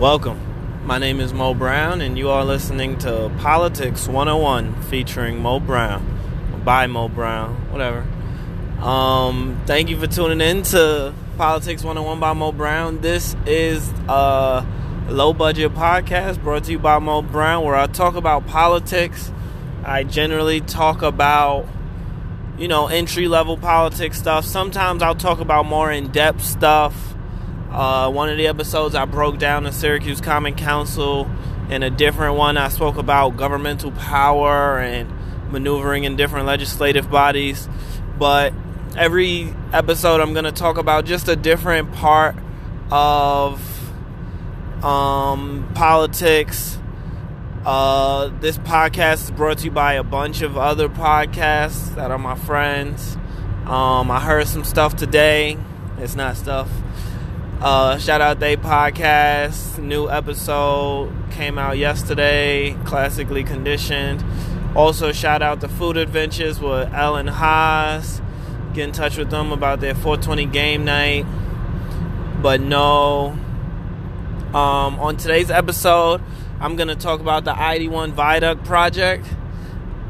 Welcome. My name is Mo Brown, and you are listening to Politics 101 featuring Mo Brown. By Mo Brown, whatever. Um, thank you for tuning in to Politics 101 by Mo Brown. This is a low budget podcast brought to you by Mo Brown where I talk about politics. I generally talk about, you know, entry level politics stuff. Sometimes I'll talk about more in depth stuff uh, one of the episodes, I broke down the Syracuse Common Council. In a different one, I spoke about governmental power and maneuvering in different legislative bodies. But every episode, I'm going to talk about just a different part of um, politics. Uh, this podcast is brought to you by a bunch of other podcasts that are my friends. Um, I heard some stuff today. It's not stuff. Uh, shout out They Podcast. New episode came out yesterday. Classically conditioned. Also, shout out the Food Adventures with Ellen Haas. Get in touch with them about their 420 game night. But no. Um, on today's episode, I'm going to talk about the I-81 Viaduct project.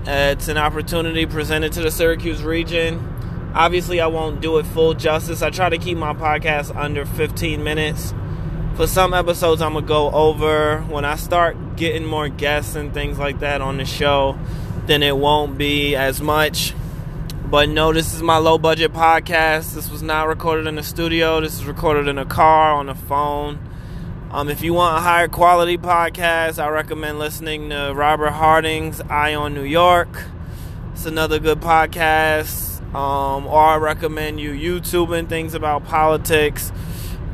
Uh, it's an opportunity presented to the Syracuse region Obviously, I won't do it full justice. I try to keep my podcast under 15 minutes. For some episodes, I'm going to go over. When I start getting more guests and things like that on the show, then it won't be as much. But no, this is my low budget podcast. This was not recorded in the studio. This is recorded in a car, on a phone. Um, if you want a higher quality podcast, I recommend listening to Robert Harding's Eye on New York. It's another good podcast um, or I recommend you YouTubing things about politics.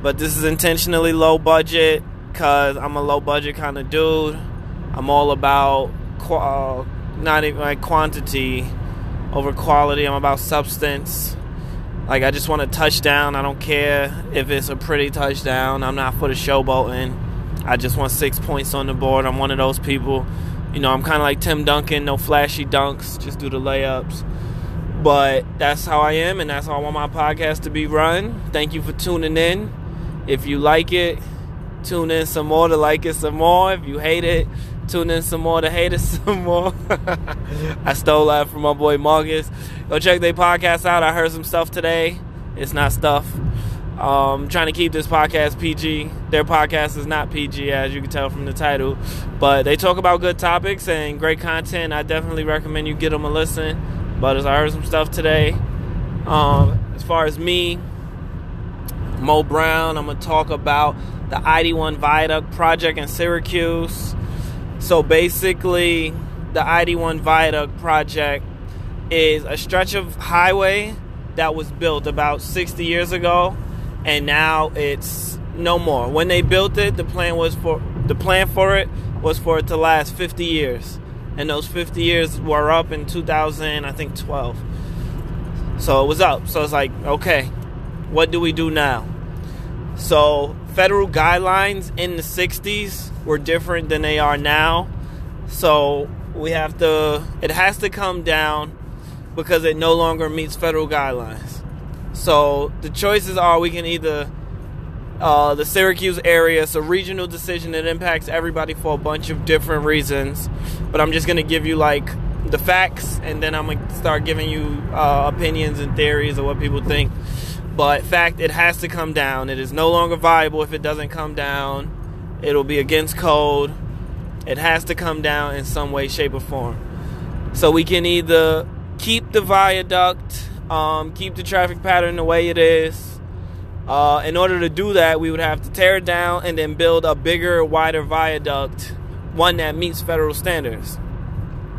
But this is intentionally low budget because I'm a low budget kind of dude. I'm all about uh, not even like quantity over quality. I'm about substance. Like I just want a touchdown. I don't care if it's a pretty touchdown. I'm not for the showboating. I just want six points on the board. I'm one of those people. You know, I'm kind of like Tim Duncan. No flashy dunks. Just do the layups. But that's how I am, and that's how I want my podcast to be run. Thank you for tuning in. If you like it, tune in some more to like it some more. If you hate it, tune in some more to hate it some more. I stole that from my boy Marcus. Go check their podcast out. I heard some stuff today. It's not stuff. Um, trying to keep this podcast PG. Their podcast is not PG, as you can tell from the title, but they talk about good topics and great content. I definitely recommend you get them a listen. But as I heard some stuff today, um, as far as me, Mo Brown, I'm gonna talk about the I-81 Viaduct project in Syracuse. So basically, the I-81 Viaduct project is a stretch of highway that was built about 60 years ago, and now it's no more. When they built it, the plan was for the plan for it was for it to last 50 years and those 50 years were up in 2000, I think 12. So it was up. So it's like, okay, what do we do now? So federal guidelines in the 60s were different than they are now. So we have to, it has to come down because it no longer meets federal guidelines. So the choices are we can either uh, the Syracuse area. It's a regional decision that impacts everybody for a bunch of different reasons. But I'm just going to give you like the facts and then I'm going to start giving you uh, opinions and theories of what people think. But fact, it has to come down. It is no longer viable if it doesn't come down. It'll be against code. It has to come down in some way, shape, or form. So we can either keep the viaduct, um, keep the traffic pattern the way it is, uh, in order to do that, we would have to tear it down and then build a bigger, wider viaduct, one that meets federal standards.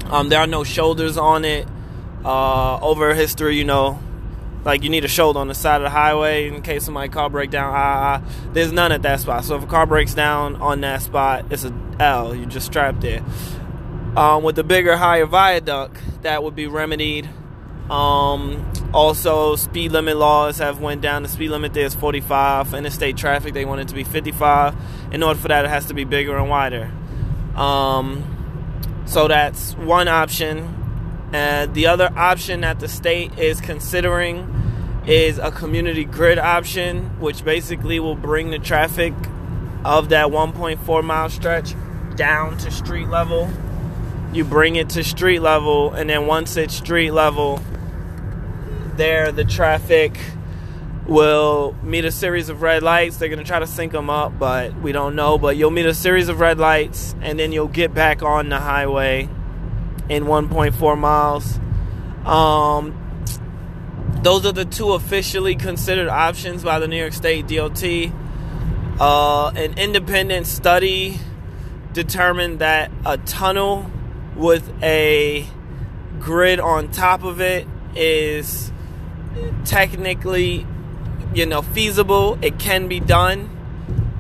Um, there are no shoulders on it. Uh, over history, you know, like you need a shoulder on the side of the highway in case somebody car break down. Ah, ah, there's none at that spot. So if a car breaks down on that spot, it's a L. You just strapped there. Um, with the bigger, higher viaduct, that would be remedied um, also, speed limit laws have went down. The speed limit there is 45. Interstate traffic, they want it to be 55. In order for that, it has to be bigger and wider. Um, so that's one option. And the other option that the state is considering is a community grid option, which basically will bring the traffic of that 1.4 mile stretch down to street level. You bring it to street level, and then once it's street level, there the traffic will meet a series of red lights. They're going to try to sync them up, but we don't know. But you'll meet a series of red lights, and then you'll get back on the highway in 1.4 miles. Um, those are the two officially considered options by the New York State DOT. Uh, an independent study determined that a tunnel with a grid on top of it is technically you know feasible. It can be done.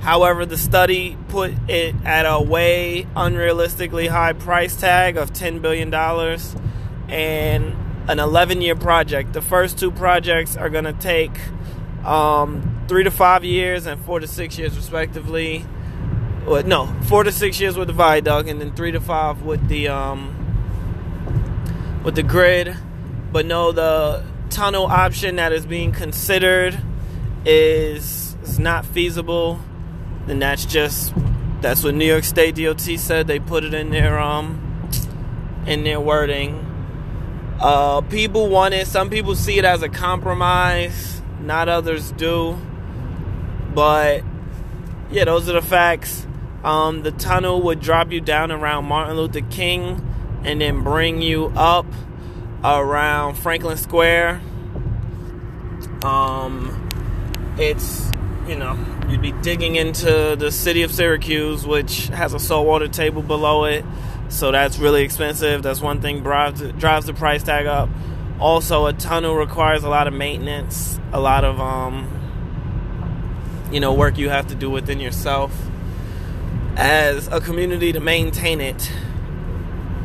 However the study put it at a way unrealistically high price tag of 10 billion dollars and an 11 year project. The first two projects are going to take um, three to five years and four to six years respectively. Well, no four to six years with the viaduct and then three to five with the um, with the grid. But no the tunnel option that is being considered is, is not feasible, and that's just that's what New York State DOT said. They put it in their um in their wording. Uh, people want it. Some people see it as a compromise. Not others do. But yeah, those are the facts. Um, the tunnel would drop you down around Martin Luther King and then bring you up around Franklin Square. Um, it's you know you'd be digging into the city of Syracuse, which has a saltwater table below it, so that's really expensive. That's one thing drives drives the price tag up. Also, a tunnel requires a lot of maintenance, a lot of um, you know work you have to do within yourself as a community to maintain it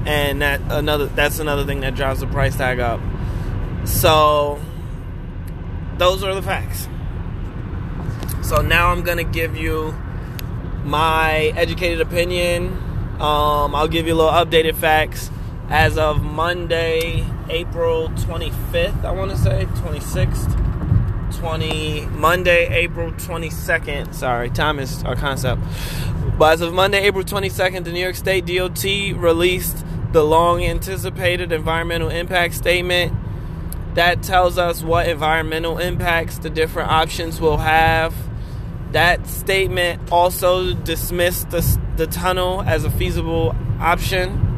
and that another that's another thing that drives the price tag up. So those are the facts. So now I'm gonna give you my educated opinion. Um, I'll give you a little updated facts as of Monday, April 25th. I want to say 26th. 20 Monday, April 22nd. Sorry, time is our concept. But as of Monday, April 22nd, the New York State DOT released the long anticipated environmental impact statement that tells us what environmental impacts the different options will have. That statement also dismissed the, the tunnel as a feasible option.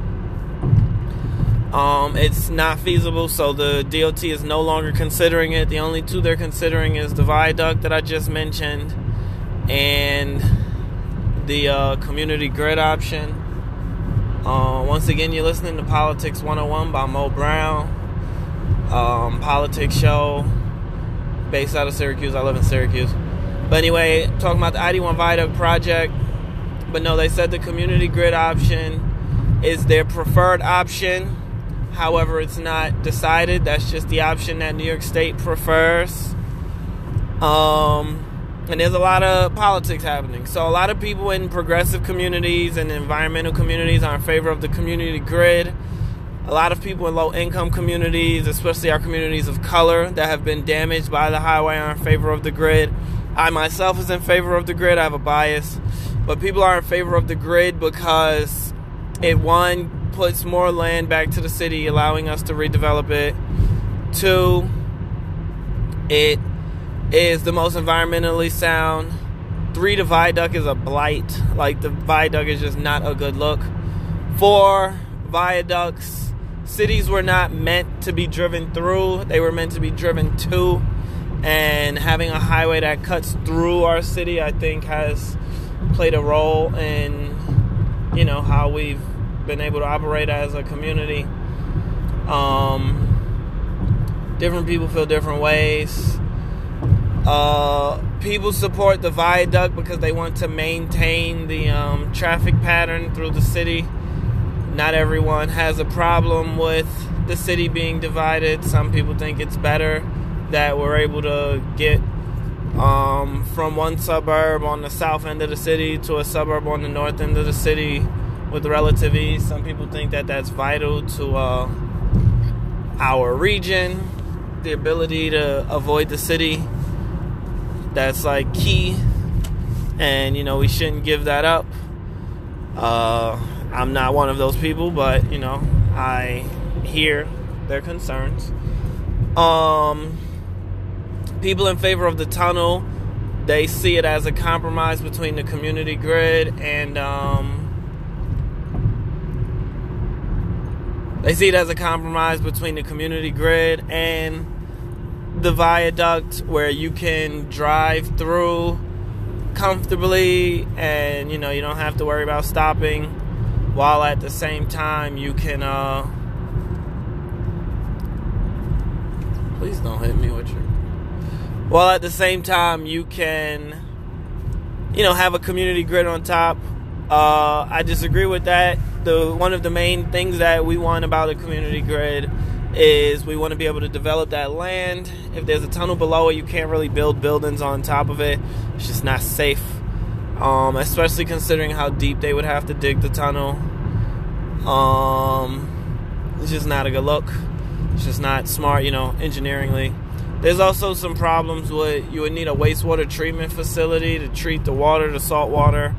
Um, it's not feasible, so the DOT is no longer considering it. The only two they're considering is the viaduct that I just mentioned and the uh, community grid option. Uh, once again, you're listening to Politics 101 by Mo Brown. Um, politics show based out of Syracuse. I live in Syracuse. But anyway, talking about the I-81 Viaduct project. But no, they said the community grid option is their preferred option. However, it's not decided. That's just the option that New York State prefers. Um, and there's a lot of politics happening. So a lot of people in progressive communities and environmental communities are in favor of the community grid. A lot of people in low income communities, especially our communities of color that have been damaged by the highway, are in favor of the grid. I myself is in favor of the grid. I have a bias, but people are in favor of the grid because it one puts more land back to the city, allowing us to redevelop it. Two, it is the most environmentally sound. Three, the viaduct is a blight. Like the viaduct is just not a good look. Four, viaducts. Cities were not meant to be driven through, they were meant to be driven to. And having a highway that cuts through our city, I think, has played a role in, you know, how we've been able to operate as a community. Um, different people feel different ways uh, people support the viaduct because they want to maintain the um, traffic pattern through the city. Not everyone has a problem with the city being divided. Some people think it's better that we're able to get um, from one suburb on the south end of the city to a suburb on the north end of the city with relative ease. Some people think that that's vital to uh, our region, the ability to avoid the city that's like key and you know we shouldn't give that up. Uh, I'm not one of those people, but you know I hear their concerns. Um, people in favor of the tunnel, they see it as a compromise between the community grid and um, they see it as a compromise between the community grid and the viaduct where you can drive through comfortably and you know you don't have to worry about stopping while at the same time you can uh please don't hit me with your while at the same time you can you know have a community grid on top. Uh i disagree with that. The one of the main things that we want about a community grid is we want to be able to develop that land. If there's a tunnel below it, you can't really build buildings on top of it. It's just not safe, um, especially considering how deep they would have to dig the tunnel. Um, it's just not a good look. It's just not smart, you know, engineeringly. There's also some problems with you would need a wastewater treatment facility to treat the water, the salt water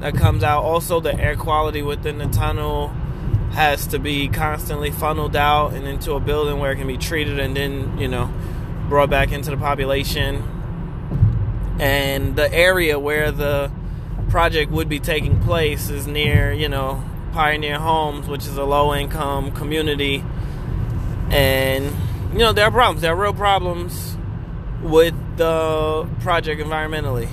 that comes out. Also, the air quality within the tunnel has to be constantly funneled out and into a building where it can be treated and then, you know, brought back into the population. And the area where the project would be taking place is near, you know, Pioneer Homes, which is a low income community. And, you know, there are problems. There are real problems with the project environmentally.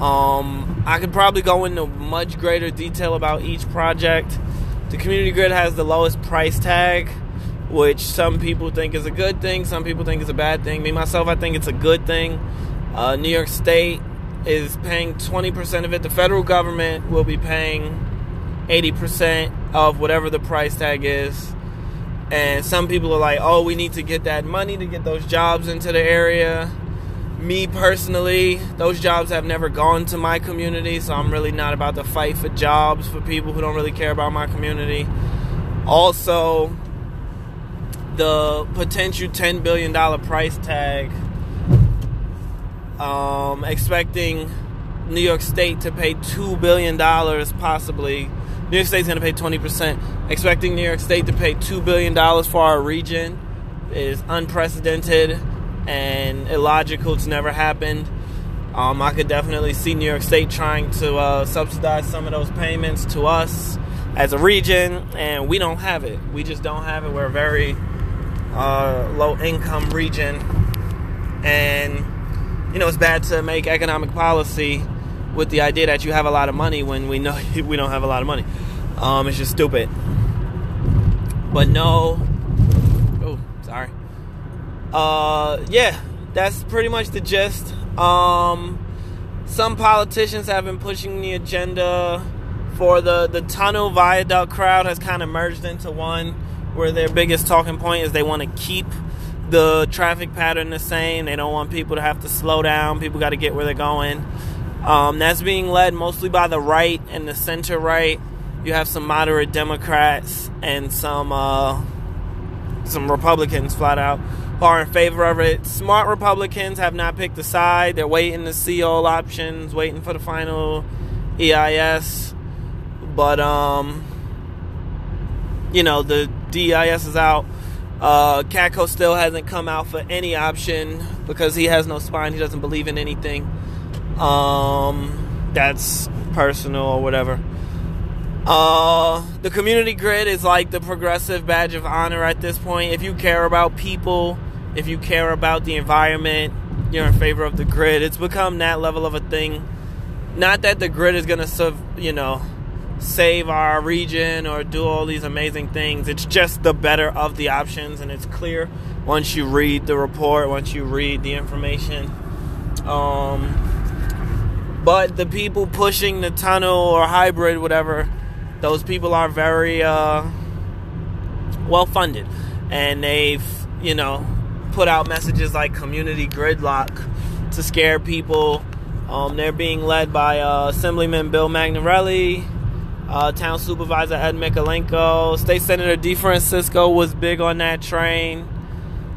Um, I could probably go into much greater detail about each project the community grid has the lowest price tag, which some people think is a good thing, some people think is a bad thing. Me myself, I think it's a good thing. Uh, New York State is paying 20% of it. The federal government will be paying 80% of whatever the price tag is. And some people are like, oh, we need to get that money to get those jobs into the area me personally, those jobs have never gone to my community, so I'm really not about to fight for jobs for people who don't really care about my community. Also, the potential $10 billion price tag, um, expecting New York State to pay $2 billion possibly. New York State's going to pay 20%. Expecting New York State to pay $2 billion for our region is unprecedented and illogical. It's never happened. Um, I could definitely see New York State trying to uh, subsidize some of those payments to us as a region, and we don't have it. We just don't have it. We're a very uh, low income region, and you know it's bad to make economic policy with the idea that you have a lot of money when we know we don't have a lot of money. Um, it's just stupid. But no, oh, sorry uh, yeah, that's pretty much the gist. Um, some politicians have been pushing the agenda for the the tunnel viaduct crowd has kind of merged into one where their biggest talking point is they want to keep the traffic pattern the same. They don't want people to have to slow down. People got to get where they're going. Um, that's being led mostly by the right and the center right. You have some moderate Democrats and some uh, some Republicans flat out are in favor of it. Smart Republicans have not picked a side. They're waiting to see all options, waiting for the final EIS. But um, you know, the DEIS is out. Uh, Katko still hasn't come out for any option because he has no spine. He doesn't believe in anything. Um, that's personal or whatever. Uh, the community grid is like the progressive badge of honor at this point. If you care about people if you care about the environment, you're in favor of the grid. It's become that level of a thing. Not that the grid is going to, you know, save our region or do all these amazing things. It's just the better of the options, and it's clear once you read the report, once you read the information. Um, but the people pushing the tunnel or hybrid, whatever, those people are very uh, well funded, and they've, you know, put out messages like community gridlock to scare people. Um, they're being led by uh, Assemblyman Bill Magnarelli, uh, Town Supervisor Ed Michalenko, State Senator DeFrancisco was big on that train.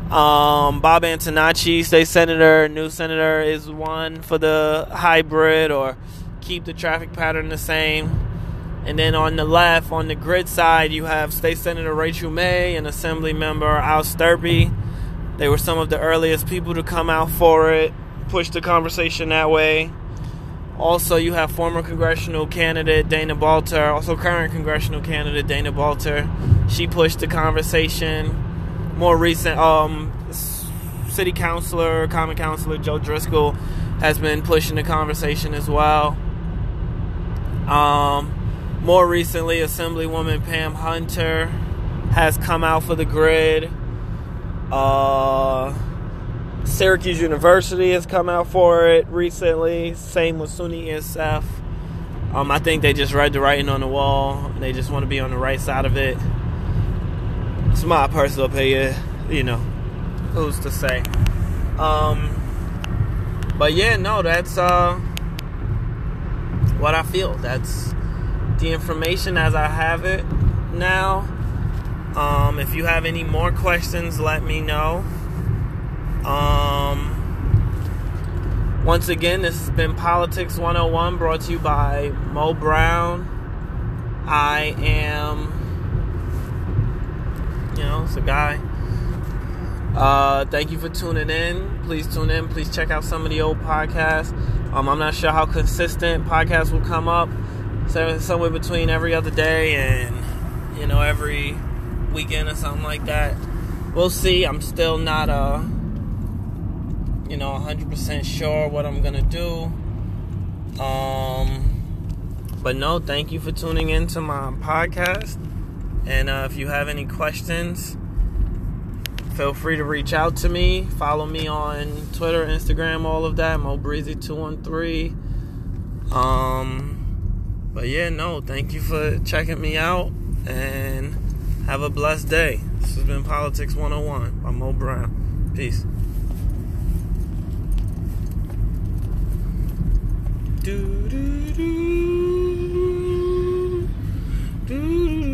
Um, Bob Antonacci, state senator, new senator, is one for the hybrid or keep the traffic pattern the same. And then on the left, on the grid side, you have State Senator Rachel May and Assembly Member Al Stirpe. They were some of the earliest people to come out for it, push the conversation that way. Also, you have former congressional candidate Dana Balter, also current congressional candidate Dana Balter. She pushed the conversation. More recent, um, city councilor, common councilor Joe Driscoll has been pushing the conversation as well. Um, more recently, Assemblywoman Pam Hunter has come out for the grid. Uh, Syracuse University has come out for it recently. Same with SUNY ESF. Um, I think they just read the writing on the wall. They just want to be on the right side of it. It's my personal opinion, you know. Who's to say? Um, but yeah, no, that's uh, what I feel. That's the information as I have it now. Um, if you have any more questions, let me know. Um, once again, this has been Politics 101 brought to you by Mo Brown. I am, you know, it's a guy. Uh, thank you for tuning in. Please tune in. Please check out some of the old podcasts. Um, I'm not sure how consistent podcasts will come up. So somewhere between every other day and you know every weekend or something like that. We'll see. I'm still not uh you know 100% sure what I'm gonna do. Um, but no, thank you for tuning into my podcast. And uh, if you have any questions, feel free to reach out to me. Follow me on Twitter, Instagram, all of that. MoBreezy213. Um, but yeah, no, thank you for checking me out and have a blessed day. This has been Politics 101 by Mo Brown. Peace. Do, do, do. Do, do.